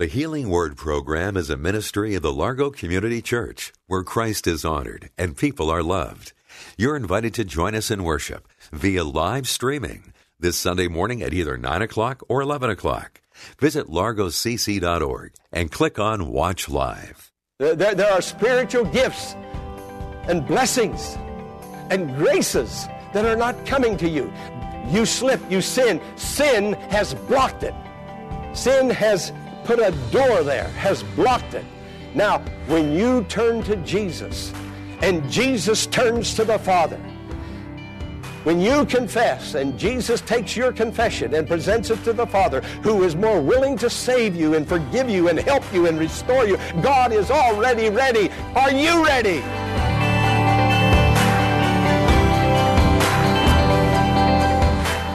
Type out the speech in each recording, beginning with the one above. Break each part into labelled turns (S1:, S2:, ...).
S1: The Healing Word program is a ministry of the Largo Community Church where Christ is honored and people are loved. You're invited to join us in worship via live streaming this Sunday morning at either 9 o'clock or 11 o'clock. Visit largocc.org and click on Watch Live.
S2: There, there are spiritual gifts and blessings and graces that are not coming to you. You slip, you sin. Sin has blocked it. Sin has put a door there, has blocked it. Now, when you turn to Jesus and Jesus turns to the Father, when you confess and Jesus takes your confession and presents it to the Father, who is more willing to save you and forgive you and help you and restore you, God is already ready. Are you ready?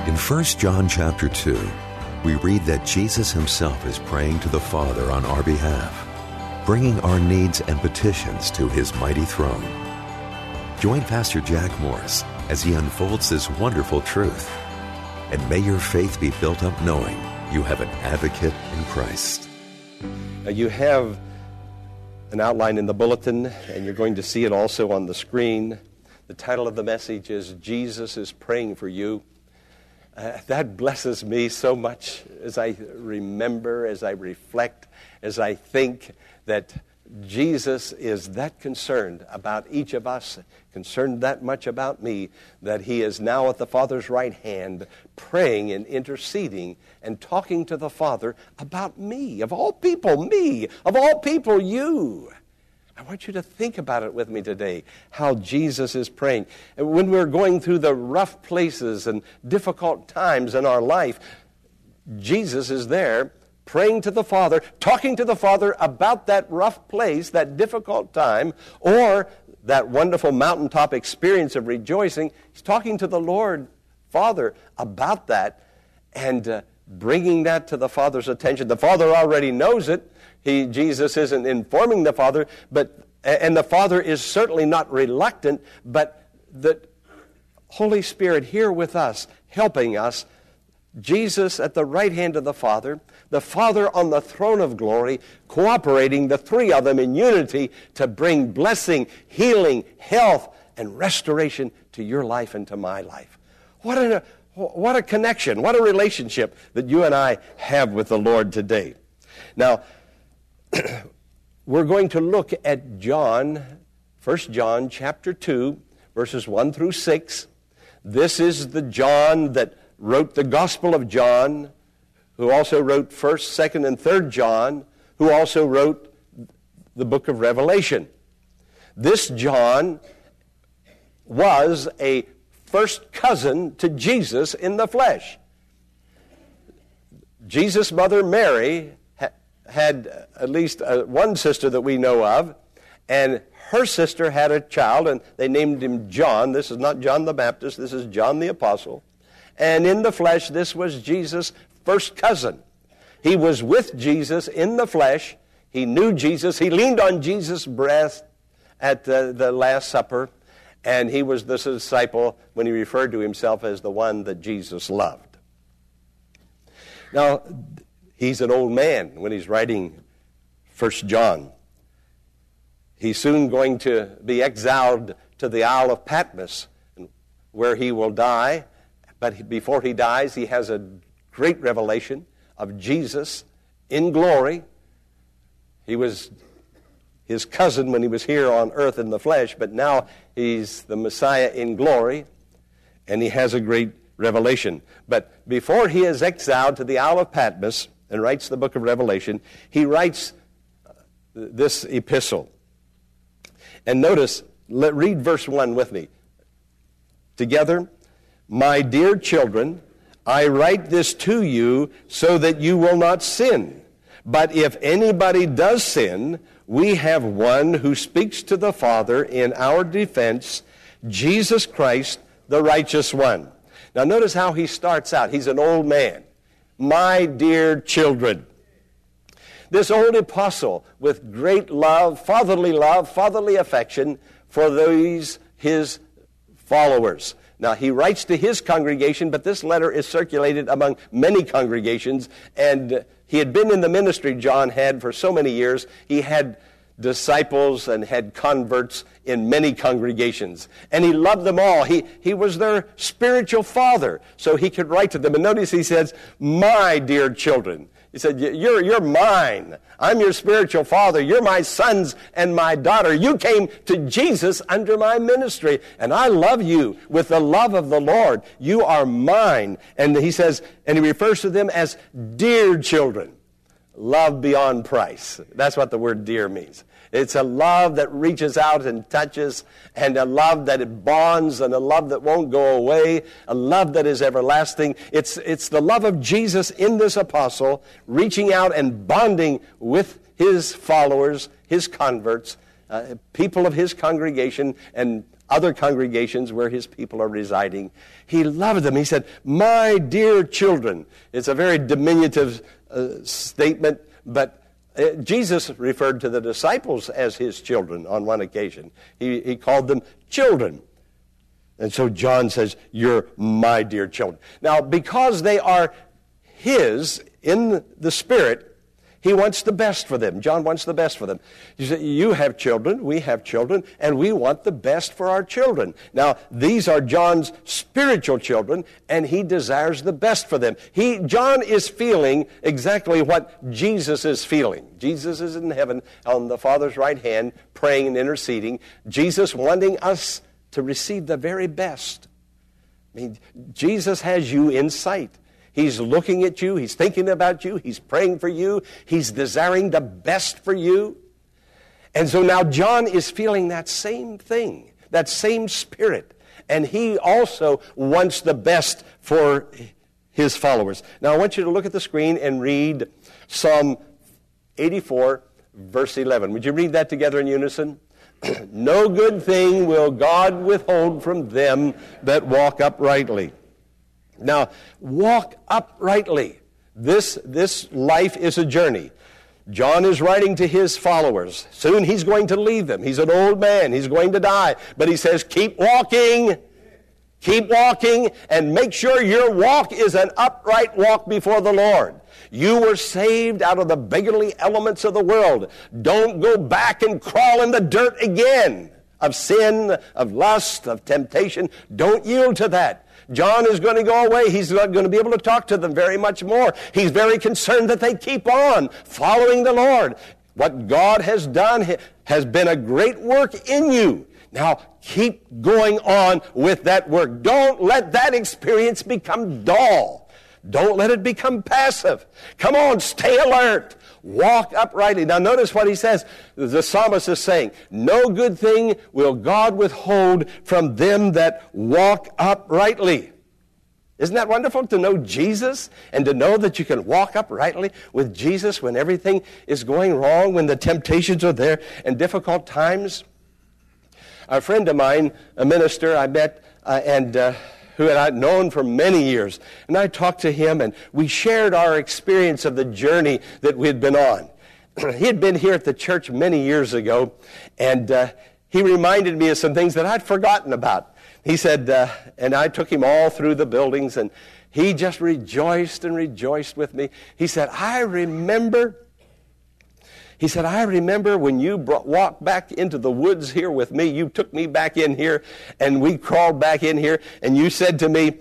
S1: In 1 John chapter 2, we read that Jesus himself is praying to the Father on our behalf, bringing our needs and petitions to his mighty throne. Join Pastor Jack Morris as he unfolds this wonderful truth. And may your faith be built up knowing you have an advocate in Christ.
S2: Now you have an outline in the bulletin, and you're going to see it also on the screen. The title of the message is Jesus is Praying for You. Uh, that blesses me so much as I remember, as I reflect, as I think that Jesus is that concerned about each of us, concerned that much about me, that he is now at the Father's right hand, praying and interceding and talking to the Father about me, of all people, me, of all people, you. I want you to think about it with me today, how Jesus is praying. When we're going through the rough places and difficult times in our life, Jesus is there praying to the Father, talking to the Father about that rough place, that difficult time, or that wonderful mountaintop experience of rejoicing. He's talking to the Lord, Father, about that and uh, bringing that to the Father's attention. The Father already knows it. He, Jesus isn't informing the Father, but and the Father is certainly not reluctant, but the Holy Spirit here with us, helping us, Jesus at the right hand of the Father, the Father on the throne of glory, cooperating, the three of them in unity to bring blessing, healing, health, and restoration to your life and to my life. What a, what a connection, what a relationship that you and I have with the Lord today. Now, we're going to look at John, 1 John chapter 2, verses 1 through 6. This is the John that wrote the Gospel of John, who also wrote 1st, 2nd, and 3rd John, who also wrote the book of Revelation. This John was a first cousin to Jesus in the flesh. Jesus' mother Mary had at least uh, one sister that we know of, and her sister had a child, and they named him John. This is not John the Baptist, this is John the Apostle. And in the flesh, this was Jesus' first cousin. He was with Jesus in the flesh. He knew Jesus. He leaned on Jesus' breast at the, the Last Supper, and he was the disciple when he referred to himself as the one that Jesus loved. Now, He's an old man when he's writing First John. He's soon going to be exiled to the Isle of Patmos, where he will die. But before he dies, he has a great revelation of Jesus in glory. He was his cousin when he was here on earth in the flesh, but now he's the Messiah in glory, and he has a great revelation. But before he is exiled to the Isle of Patmos, and writes the book of Revelation, he writes uh, this epistle. And notice, let, read verse 1 with me. Together, my dear children, I write this to you so that you will not sin. But if anybody does sin, we have one who speaks to the Father in our defense, Jesus Christ, the righteous one. Now, notice how he starts out. He's an old man. My dear children. This old apostle, with great love, fatherly love, fatherly affection for these his followers. Now, he writes to his congregation, but this letter is circulated among many congregations, and he had been in the ministry, John had, for so many years. He had disciples and had converts in many congregations. And he loved them all. He, he was their spiritual father, so he could write to them. And notice he says, My dear children. He said, you're, you're mine. I'm your spiritual father. You're my sons and my daughter. You came to Jesus under my ministry, and I love you with the love of the Lord. You are mine. And he says, and he refers to them as dear children. Love beyond price. That's what the word dear means. It's a love that reaches out and touches, and a love that it bonds, and a love that won't go away, a love that is everlasting. It's, it's the love of Jesus in this apostle, reaching out and bonding with his followers, his converts, uh, people of his congregation, and other congregations where his people are residing. He loved them. He said, My dear children. It's a very diminutive uh, statement, but uh, Jesus referred to the disciples as his children on one occasion. He, he called them children. And so John says, You're my dear children. Now, because they are his in the Spirit, he wants the best for them. John wants the best for them. You say, you have children, we have children, and we want the best for our children. Now, these are John's spiritual children, and he desires the best for them. He, John is feeling exactly what Jesus is feeling. Jesus is in heaven on the Father's right hand, praying and interceding. Jesus wanting us to receive the very best. I mean, Jesus has you in sight. He's looking at you. He's thinking about you. He's praying for you. He's desiring the best for you. And so now John is feeling that same thing, that same spirit. And he also wants the best for his followers. Now I want you to look at the screen and read Psalm 84, verse 11. Would you read that together in unison? no good thing will God withhold from them that walk uprightly. Now, walk uprightly. This, this life is a journey. John is writing to his followers. Soon he's going to leave them. He's an old man. He's going to die. But he says, keep walking. Keep walking and make sure your walk is an upright walk before the Lord. You were saved out of the beggarly elements of the world. Don't go back and crawl in the dirt again of sin, of lust, of temptation. Don't yield to that. John is going to go away. He's not going to be able to talk to them very much more. He's very concerned that they keep on following the Lord. What God has done has been a great work in you. Now keep going on with that work. Don't let that experience become dull. Don't let it become passive. Come on, stay alert. Walk uprightly. Now, notice what he says. The psalmist is saying, No good thing will God withhold from them that walk uprightly. Isn't that wonderful to know Jesus and to know that you can walk uprightly with Jesus when everything is going wrong, when the temptations are there and difficult times? A friend of mine, a minister I met, uh, and uh, who had I known for many years. And I talked to him, and we shared our experience of the journey that we had been on. he had been here at the church many years ago, and uh, he reminded me of some things that I'd forgotten about. He said, uh, and I took him all through the buildings, and he just rejoiced and rejoiced with me. He said, I remember he said, I remember when you brought, walked back into the woods here with me, you took me back in here, and we crawled back in here, and you said to me,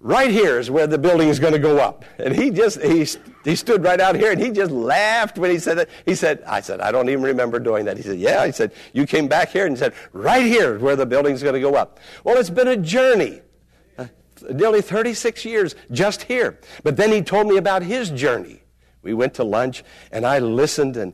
S2: right here is where the building is going to go up. And he just, he, he stood right out here and he just laughed when he said that. He said, I said, I don't even remember doing that. He said, yeah. He said, you came back here and said, right here is where the building is going to go up. Well, it's been a journey. Uh, nearly 36 years just here. But then he told me about his journey. We went to lunch, and I listened, and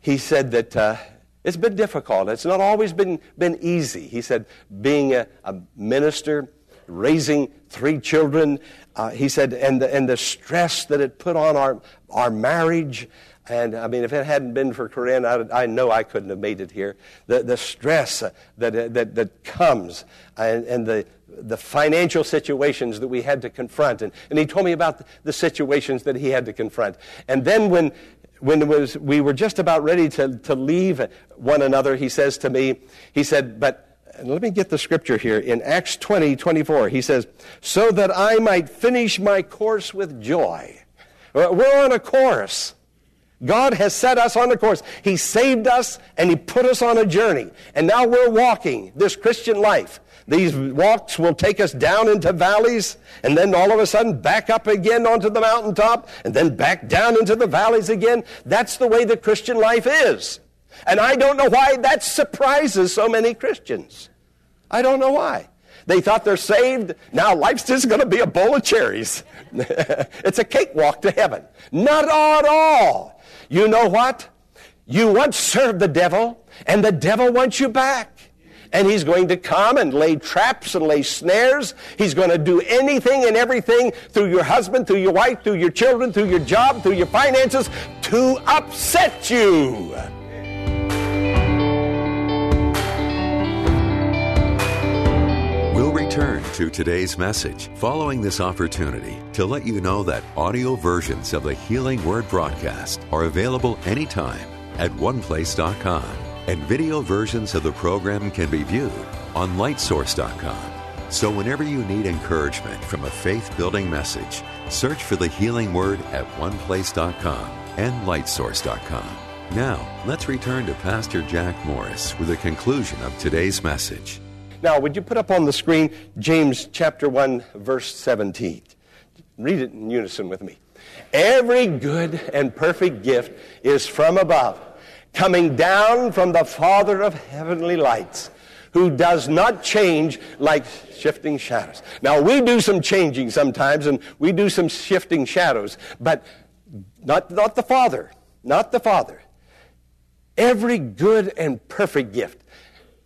S2: he said that uh, it's been difficult. It's not always been, been easy. He said, being a, a minister raising three children. Uh, he said, and the, and the stress that it put on our, our marriage. And I mean, if it hadn't been for Corinne, I, I know I couldn't have made it here. The, the stress that, that, that comes and, and the, the financial situations that we had to confront. And, and he told me about the situations that he had to confront. And then when, when was, we were just about ready to, to leave one another, he says to me, he said, but let me get the scripture here. In Acts 20, 24, he says, so that I might finish my course with joy. We're on a course. God has set us on a course. He saved us and He put us on a journey. And now we're walking this Christian life. These walks will take us down into valleys and then all of a sudden back up again onto the mountaintop and then back down into the valleys again. That's the way the Christian life is. And I don't know why that surprises so many Christians. I don't know why. They thought they're saved. Now life's just going to be a bowl of cherries. it's a cakewalk to heaven. Not at all. You know what? You once served the devil, and the devil wants you back. And he's going to come and lay traps and lay snares. He's going to do anything and everything through your husband, through your wife, through your children, through your job, through your finances to upset you.
S1: Return to today's message following this opportunity to let you know that audio versions of the Healing Word broadcast are available anytime at oneplace.com, and video versions of the program can be viewed on lightsource.com. So, whenever you need encouragement from a faith building message, search for the Healing Word at oneplace.com and lightsource.com. Now, let's return to Pastor Jack Morris with the conclusion of today's message.
S2: Now, would you put up on the screen James chapter 1, verse 17? Read it in unison with me. Every good and perfect gift is from above, coming down from the Father of heavenly lights, who does not change like shifting shadows. Now, we do some changing sometimes, and we do some shifting shadows, but not, not the Father. Not the Father. Every good and perfect gift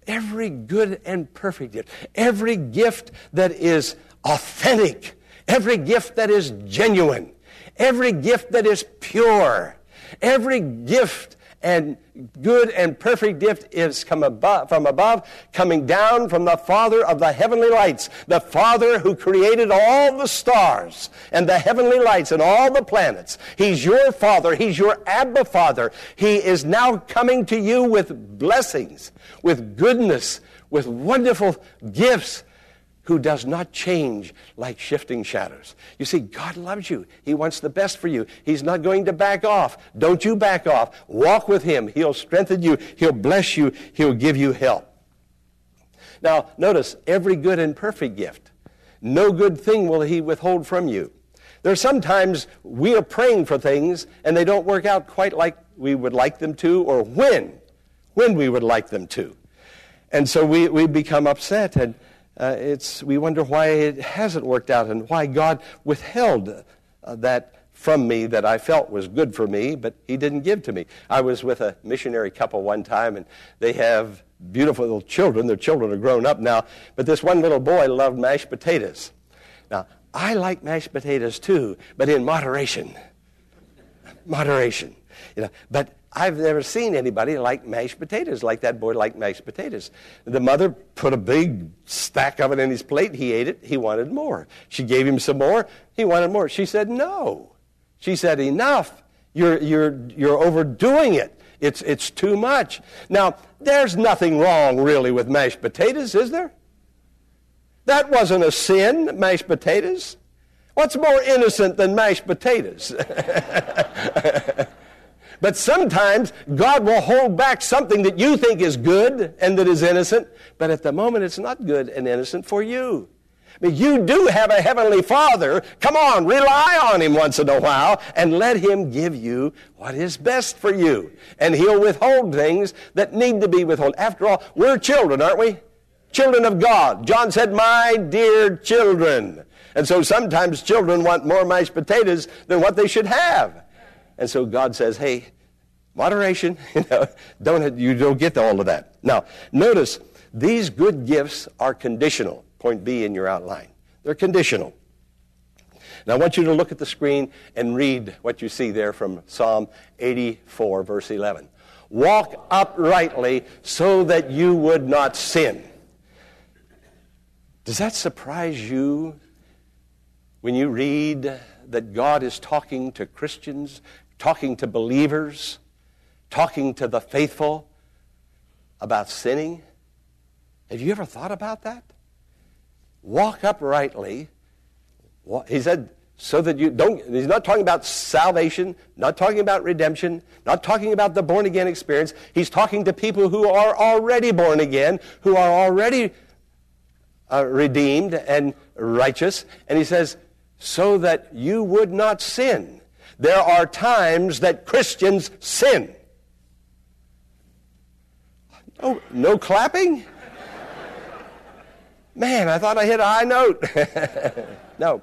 S2: every good and perfect gift, every gift that is authentic, every gift that is genuine, every gift that is pure, every gift and good and perfect gift is come above, from above, coming down from the Father of the heavenly lights, the Father who created all the stars and the heavenly lights and all the planets. He's your Father. He's your Abba Father. He is now coming to you with blessings, with goodness, with wonderful gifts who does not change like shifting shadows. You see, God loves you. He wants the best for you. He's not going to back off. Don't you back off. Walk with Him. He'll strengthen you. He'll bless you. He'll give you help. Now, notice every good and perfect gift. No good thing will He withhold from you. There are sometimes we are praying for things and they don't work out quite like we would like them to or when, when we would like them to. And so we, we become upset and uh, it's, we wonder why it hasn't worked out and why God withheld uh, that from me that I felt was good for me, but He didn't give to me. I was with a missionary couple one time, and they have beautiful little children. Their children are grown up now, but this one little boy loved mashed potatoes. Now, I like mashed potatoes too, but in moderation. Moderation. You know, but I've never seen anybody like mashed potatoes like that boy liked mashed potatoes. The mother put a big stack of it in his plate. He ate it. He wanted more. She gave him some more. He wanted more. She said, No. She said, Enough. You're, you're, you're overdoing it. It's, it's too much. Now, there's nothing wrong really with mashed potatoes, is there? That wasn't a sin, mashed potatoes. What's more innocent than mashed potatoes? But sometimes God will hold back something that you think is good and that is innocent, but at the moment it's not good and innocent for you. But you do have a heavenly Father. Come on, rely on Him once in a while and let Him give you what is best for you. And He'll withhold things that need to be withheld. After all, we're children, aren't we? Children of God. John said, My dear children. And so sometimes children want more mashed potatoes than what they should have. And so God says, hey, moderation, you know, don't, you don't get all of that. Now, notice, these good gifts are conditional. Point B in your outline. They're conditional. Now, I want you to look at the screen and read what you see there from Psalm 84, verse 11. Walk uprightly so that you would not sin. Does that surprise you when you read that God is talking to Christians, talking to believers, talking to the faithful about sinning? Have you ever thought about that? Walk uprightly he said, so that you don't, he's not talking about salvation, not talking about redemption, not talking about the born again experience. He's talking to people who are already born again, who are already uh, redeemed and righteous. And he says, so that you would not sin. There are times that Christians sin. Oh, no clapping? Man, I thought I hit a high note. no.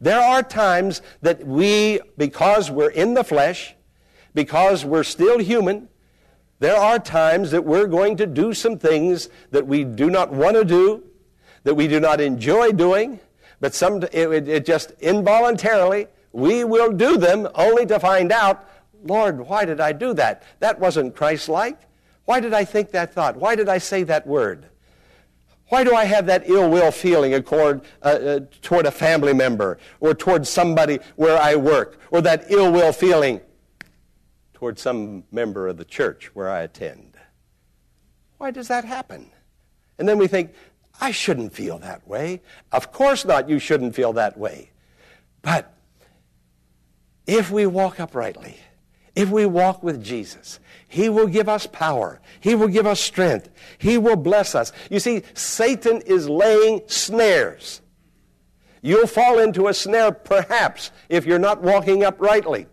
S2: There are times that we, because we're in the flesh, because we're still human, there are times that we're going to do some things that we do not want to do, that we do not enjoy doing, but some, it, it just involuntarily, we will do them only to find out, Lord, why did I do that? That wasn't Christ like. Why did I think that thought? Why did I say that word? Why do I have that ill will feeling accord, uh, uh, toward a family member or toward somebody where I work or that ill will feeling toward some member of the church where I attend? Why does that happen? And then we think, I shouldn't feel that way. Of course not, you shouldn't feel that way. But if we walk uprightly, if we walk with Jesus, He will give us power. He will give us strength. He will bless us. You see, Satan is laying snares. You'll fall into a snare perhaps if you're not walking uprightly.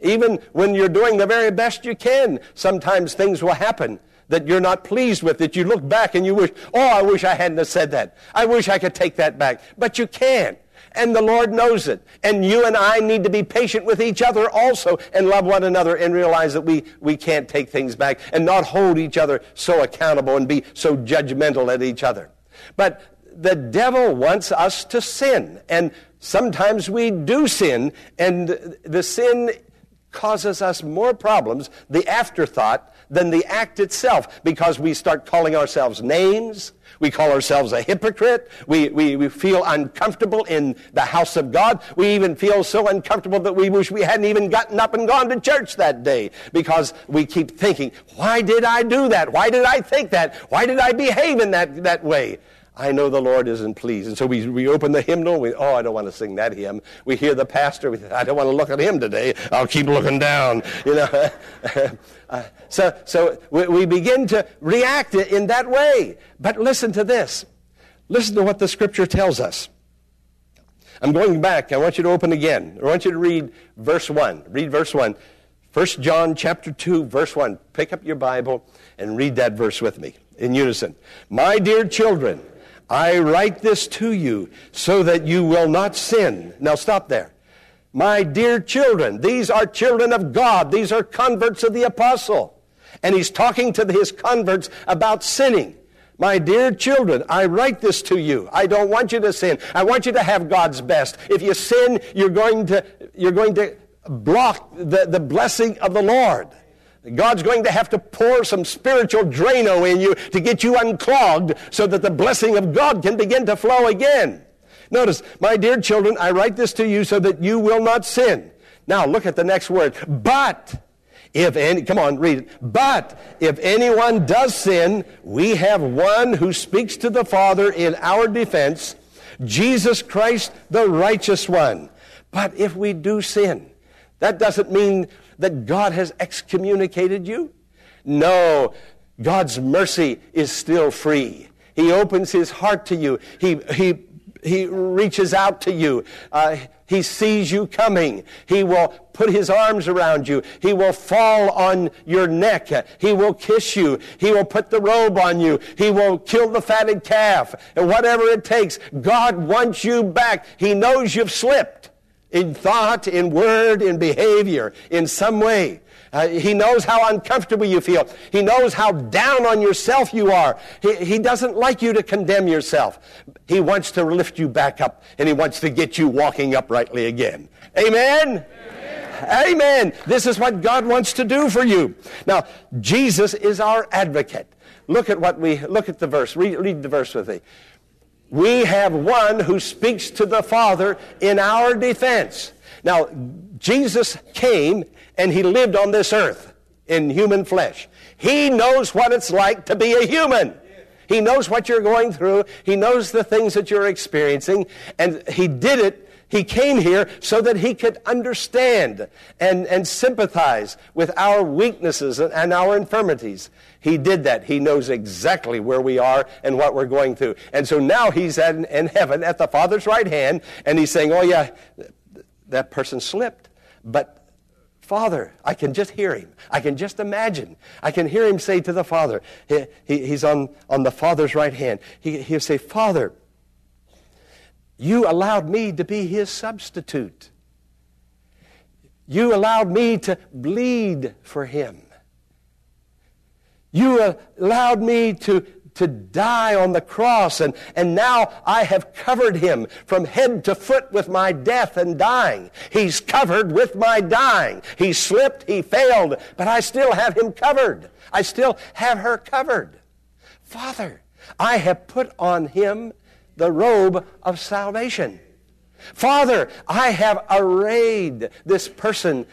S2: Even when you're doing the very best you can, sometimes things will happen that you're not pleased with, that you look back and you wish, oh, I wish I hadn't said that. I wish I could take that back. But you can't. And the Lord knows it. And you and I need to be patient with each other also and love one another and realize that we, we can't take things back and not hold each other so accountable and be so judgmental at each other. But the devil wants us to sin. And sometimes we do sin, and the sin causes us more problems, the afterthought, than the act itself because we start calling ourselves names. We call ourselves a hypocrite. We, we, we feel uncomfortable in the house of God. We even feel so uncomfortable that we wish we hadn't even gotten up and gone to church that day because we keep thinking, why did I do that? Why did I think that? Why did I behave in that, that way? I know the Lord isn't pleased. And so we, we open the hymnal. We, oh, I don't want to sing that hymn. We hear the pastor. We, I don't want to look at him today. I'll keep looking down. You know. uh, so so we, we begin to react in that way. But listen to this. Listen to what the scripture tells us. I'm going back. I want you to open again. I want you to read verse 1. Read verse 1. 1 John chapter 2, verse 1. Pick up your Bible and read that verse with me in unison. My dear children, I write this to you so that you will not sin. Now stop there. My dear children, these are children of God. These are converts of the apostle. And he's talking to his converts about sinning. My dear children, I write this to you. I don't want you to sin. I want you to have God's best. If you sin, you're going to, you're going to block the, the blessing of the Lord. God's going to have to pour some spiritual Drano in you to get you unclogged so that the blessing of God can begin to flow again. Notice, my dear children, I write this to you so that you will not sin. Now look at the next word. But if any, come on, read it. But if anyone does sin, we have one who speaks to the Father in our defense, Jesus Christ, the righteous one. But if we do sin, that doesn't mean that God has excommunicated you? No, God's mercy is still free. He opens his heart to you. He, he, he reaches out to you. Uh, he sees you coming. He will put his arms around you. He will fall on your neck. He will kiss you. He will put the robe on you. He will kill the fatted calf. And whatever it takes, God wants you back. He knows you've slipped. In thought, in word, in behavior, in some way. Uh, he knows how uncomfortable you feel. He knows how down on yourself you are. He, he doesn't like you to condemn yourself. He wants to lift you back up and he wants to get you walking uprightly again. Amen? Amen. Amen. This is what God wants to do for you. Now, Jesus is our advocate. Look at what we, look at the verse. Read, read the verse with me. We have one who speaks to the Father in our defense. Now, Jesus came and he lived on this earth in human flesh. He knows what it's like to be a human. He knows what you're going through. He knows the things that you're experiencing. And he did it. He came here so that he could understand and, and sympathize with our weaknesses and, our infirmities. He did that. He knows exactly where we are and what we're going through. And so now he's at, in heaven at the Father's right hand, and he's saying, Oh, yeah, that person slipped. But Father, I can just hear him. I can just imagine. I can hear him say to the Father, he, he, he's on, on the Father's right hand. He, he'll say, Father, you allowed me to be his substitute. You allowed me to bleed for him. You allowed me to to die on the cross, and, and now I have covered him from head to foot with my death and dying. He's covered with my dying. He slipped, he failed, but I still have him covered. I still have her covered. Father, I have put on him the robe of salvation. Father, I have arrayed this person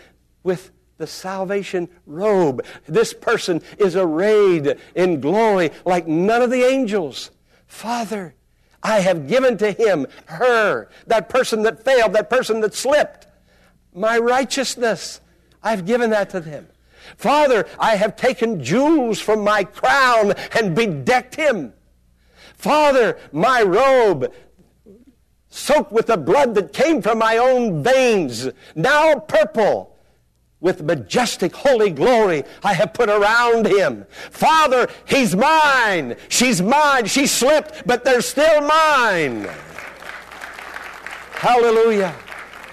S2: with the salvation robe. This person is arrayed in glory like none of the angels. Father, I have given to him, her, that person that failed, that person that slipped, my righteousness. I've given that to them. Father, I have taken jewels from my crown and bedecked him. Father, my robe, soaked with the blood that came from my own veins, now purple, with majestic holy glory I have put around him. Father, he's mine. She's mine. She slipped, but they're still mine. Hallelujah.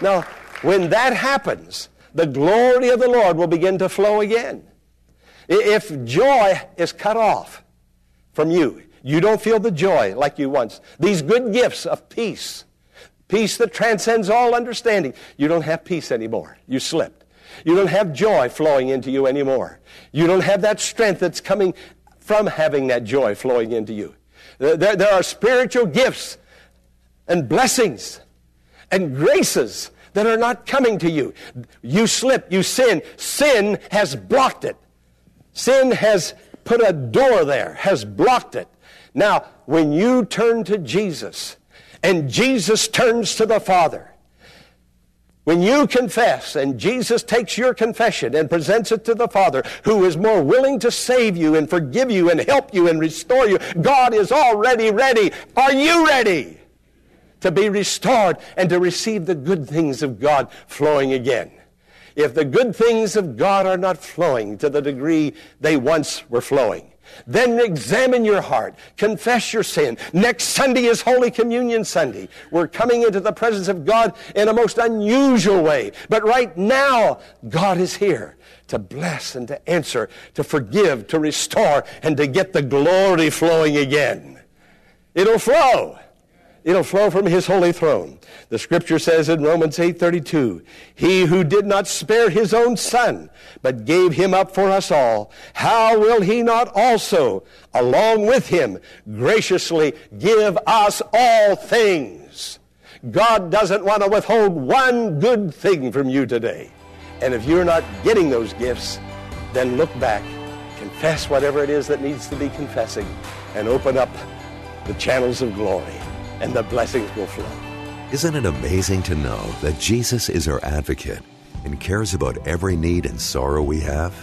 S2: Now, when that happens, the glory of the Lord will begin to flow again. If joy is cut off from you, you don't feel the joy like you once. These good gifts of peace, peace that transcends all understanding, you don't have peace anymore. You slipped. You don't have joy flowing into you anymore. You don't have that strength that's coming from having that joy flowing into you. There, there are spiritual gifts and blessings and graces that are not coming to you. You slip, you sin. Sin has blocked it. Sin has put a door there, has blocked it. Now, when you turn to Jesus and Jesus turns to the Father, when you confess and Jesus takes your confession and presents it to the Father, who is more willing to save you and forgive you and help you and restore you, God is already ready. Are you ready to be restored and to receive the good things of God flowing again? If the good things of God are not flowing to the degree they once were flowing, then examine your heart. Confess your sin. Next Sunday is Holy Communion Sunday. We're coming into the presence of God in a most unusual way. But right now, God is here to bless and to answer, to forgive, to restore, and to get the glory flowing again. It'll flow. It'll flow from his holy throne. The scripture says in Romans 8:32, "He who did not spare his own son, but gave him up for us all, how will he not also along with him graciously give us all things?" God doesn't want to withhold one good thing from you today. And if you're not getting those gifts, then look back, confess whatever it is that needs to be confessing, and open up the channels of glory and the blessings will flow.
S1: Isn't it amazing to know that Jesus is our advocate and cares about every need and sorrow we have?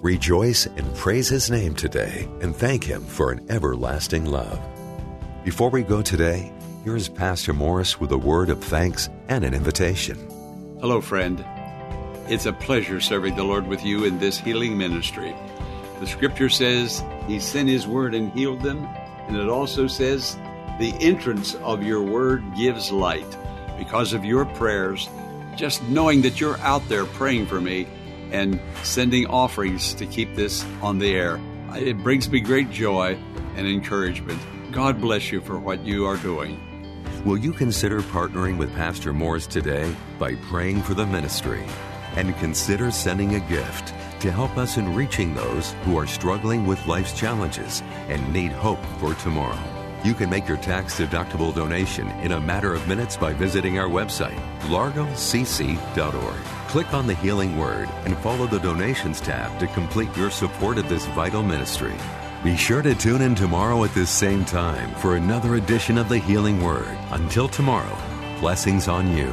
S1: Rejoice and praise His name today and thank Him for an everlasting love. Before we go today, here's Pastor Morris with a word of thanks and an invitation.
S3: Hello, friend. It's a pleasure serving the Lord with you in this healing ministry. The scripture says He sent His word and healed them, and it also says the entrance of your word gives light. because of your prayers, just knowing that you're out there praying for me and sending offerings to keep this on the air. It brings me great joy and encouragement. God bless you for what you are doing.
S1: Will you consider partnering with Pastor Morris today by praying for the ministry? And consider sending a gift to help us in reaching those who are struggling with life's challenges and need hope for tomorrow. You can make your tax deductible donation in a matter of minutes by visiting our website, largocc.org. Click on the Healing Word and follow the Donations tab to complete your support of this vital ministry. Be sure to tune in tomorrow at this same time for another edition of the Healing Word. Until tomorrow, blessings on you.